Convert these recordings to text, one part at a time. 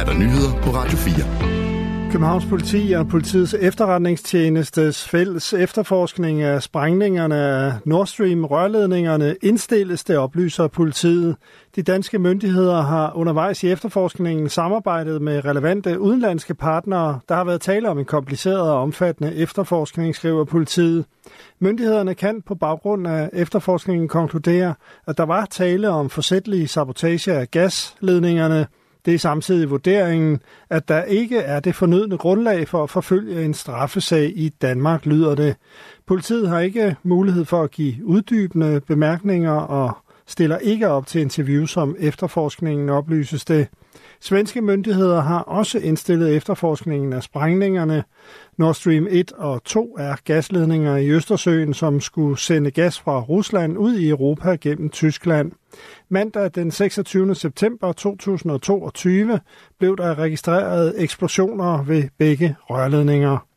er der nyheder på Radio 4. Københavns politi og politiets efterretningstjenestes fælles efterforskning af sprængningerne af Nord Stream rørledningerne indstilles, det oplyser politiet. De danske myndigheder har undervejs i efterforskningen samarbejdet med relevante udenlandske partnere. Der har været tale om en kompliceret og omfattende efterforskning, skriver politiet. Myndighederne kan på baggrund af efterforskningen konkludere, at der var tale om forsætlig sabotage af gasledningerne – det er samtidig vurderingen, at der ikke er det fornødne grundlag for at forfølge en straffesag i Danmark, lyder det. Politiet har ikke mulighed for at give uddybende bemærkninger og stiller ikke op til interview, som efterforskningen oplyses det. Svenske myndigheder har også indstillet efterforskningen af sprængningerne. Nord Stream 1 og 2 er gasledninger i Østersøen, som skulle sende gas fra Rusland ud i Europa gennem Tyskland. Mandag den 26. september 2022 blev der registreret eksplosioner ved begge rørledninger.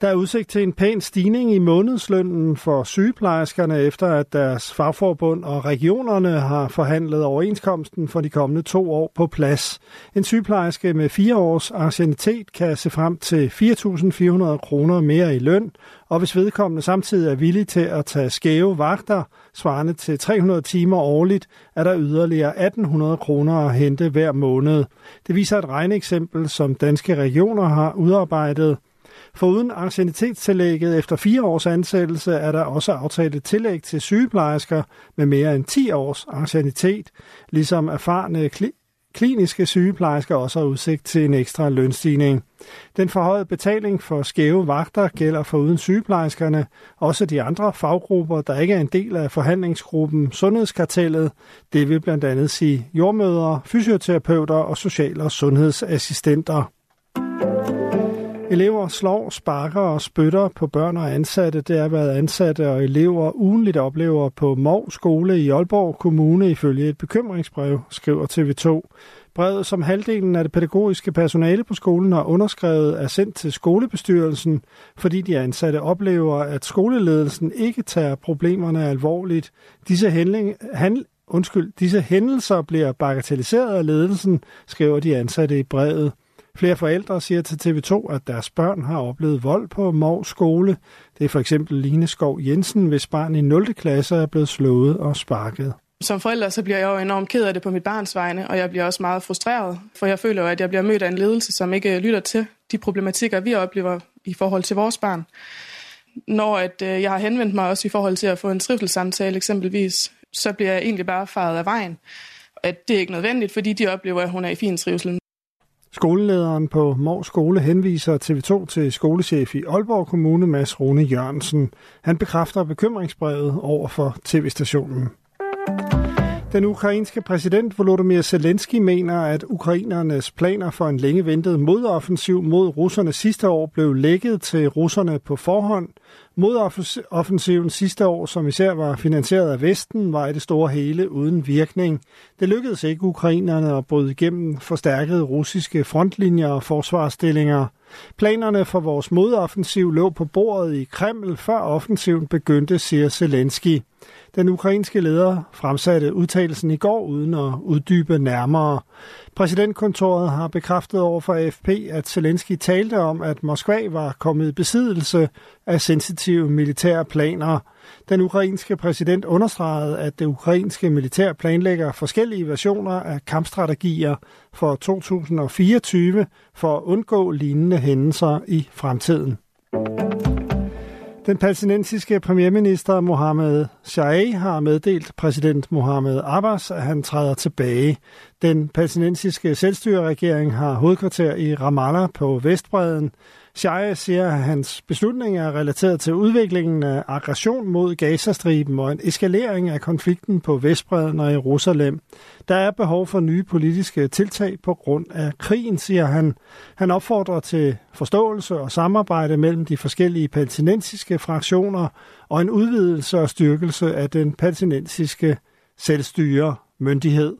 Der er udsigt til en pæn stigning i månedslønnen for sygeplejerskerne, efter at deres fagforbund og regionerne har forhandlet overenskomsten for de kommende to år på plads. En sygeplejerske med fire års ancienitet kan se frem til 4.400 kroner mere i løn, og hvis vedkommende samtidig er villig til at tage skæve vagter, svarende til 300 timer årligt, er der yderligere 1.800 kroner at hente hver måned. Det viser et regneeksempel, som danske regioner har udarbejdet. Foruden ancienitetstillægget efter fire års ansættelse er der også aftalt et tillæg til sygeplejersker med mere end 10 års ancienitet, ligesom erfarne kliniske sygeplejersker også har udsigt til en ekstra lønstigning. Den forhøjede betaling for skæve vagter gælder for uden sygeplejerskerne, også de andre faggrupper, der ikke er en del af forhandlingsgruppen Sundhedskartellet. Det vil blandt andet sige jordmødre, fysioterapeuter og social- og sundhedsassistenter. Elever slår, sparker og spytter på børn og ansatte. Det er, hvad ansatte og elever ugenligt oplever på Mov skole i Aalborg Kommune ifølge et bekymringsbrev, skriver TV2. Brevet, som halvdelen af det pædagogiske personale på skolen har underskrevet, er sendt til skolebestyrelsen, fordi de ansatte oplever, at skoleledelsen ikke tager problemerne alvorligt. Disse, handling, hand, undskyld, disse hændelser bliver bagatelliseret af ledelsen, skriver de ansatte i brevet. Flere forældre siger til TV2, at deres børn har oplevet vold på Mors skole. Det er for eksempel Line Skov Jensen, hvis barn i 0. klasse er blevet slået og sparket. Som forælder så bliver jeg jo enormt ked af det på mit barns vegne, og jeg bliver også meget frustreret, for jeg føler jo, at jeg bliver mødt af en ledelse, som ikke øh, lytter til de problematikker, vi oplever i forhold til vores barn. Når at, øh, jeg har henvendt mig også i forhold til at få en trivselssamtale eksempelvis, så bliver jeg egentlig bare faret af vejen. At det er ikke nødvendigt, fordi de oplever, at hun er i fin trivsel. Skolelederen på Mors Skole henviser TV2 til skolechef i Aalborg Kommune, Mads Rune Jørgensen. Han bekræfter bekymringsbrevet over for tv-stationen. Den ukrainske præsident Volodymyr Zelensky mener, at ukrainernes planer for en længe ventet modoffensiv mod russerne sidste år blev lækket til russerne på forhånd. Modoffensiven sidste år, som især var finansieret af Vesten, var i det store hele uden virkning. Det lykkedes ikke ukrainerne at bryde igennem forstærkede russiske frontlinjer og forsvarsstillinger. Planerne for vores modoffensiv lå på bordet i Kreml, før offensiven begyndte, siger Zelensky. Den ukrainske leder fremsatte udtalelsen i går uden at uddybe nærmere. Præsidentkontoret har bekræftet over for AFP, at Zelensky talte om, at Moskva var kommet i besiddelse af sensitive militære planer. Den ukrainske præsident understregede, at det ukrainske militær planlægger forskellige versioner af kampstrategier for 2024 for at undgå lignende hændelser i fremtiden. Den palæstinensiske premierminister Mohammed Shai har meddelt præsident Mohammed Abbas, at han træder tilbage. Den palæstinensiske selvstyreregering har hovedkvarter i Ramallah på Vestbreden. Shai siger, at hans beslutning er relateret til udviklingen af aggression mod Gazastriben og en eskalering af konflikten på Vestbreden og Jerusalem. Der er behov for nye politiske tiltag på grund af krigen, siger han. Han opfordrer til forståelse og samarbejde mellem de forskellige palæstinensiske fraktioner og en udvidelse og styrkelse af den palæstinensiske selvstyre myndighed.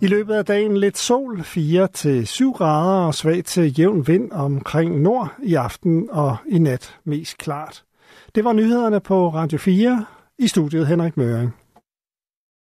I løbet af dagen lidt sol, 4-7 grader og svag til jævn vind omkring nord i aften og i nat mest klart. Det var nyhederne på Radio 4 i studiet Henrik Møring.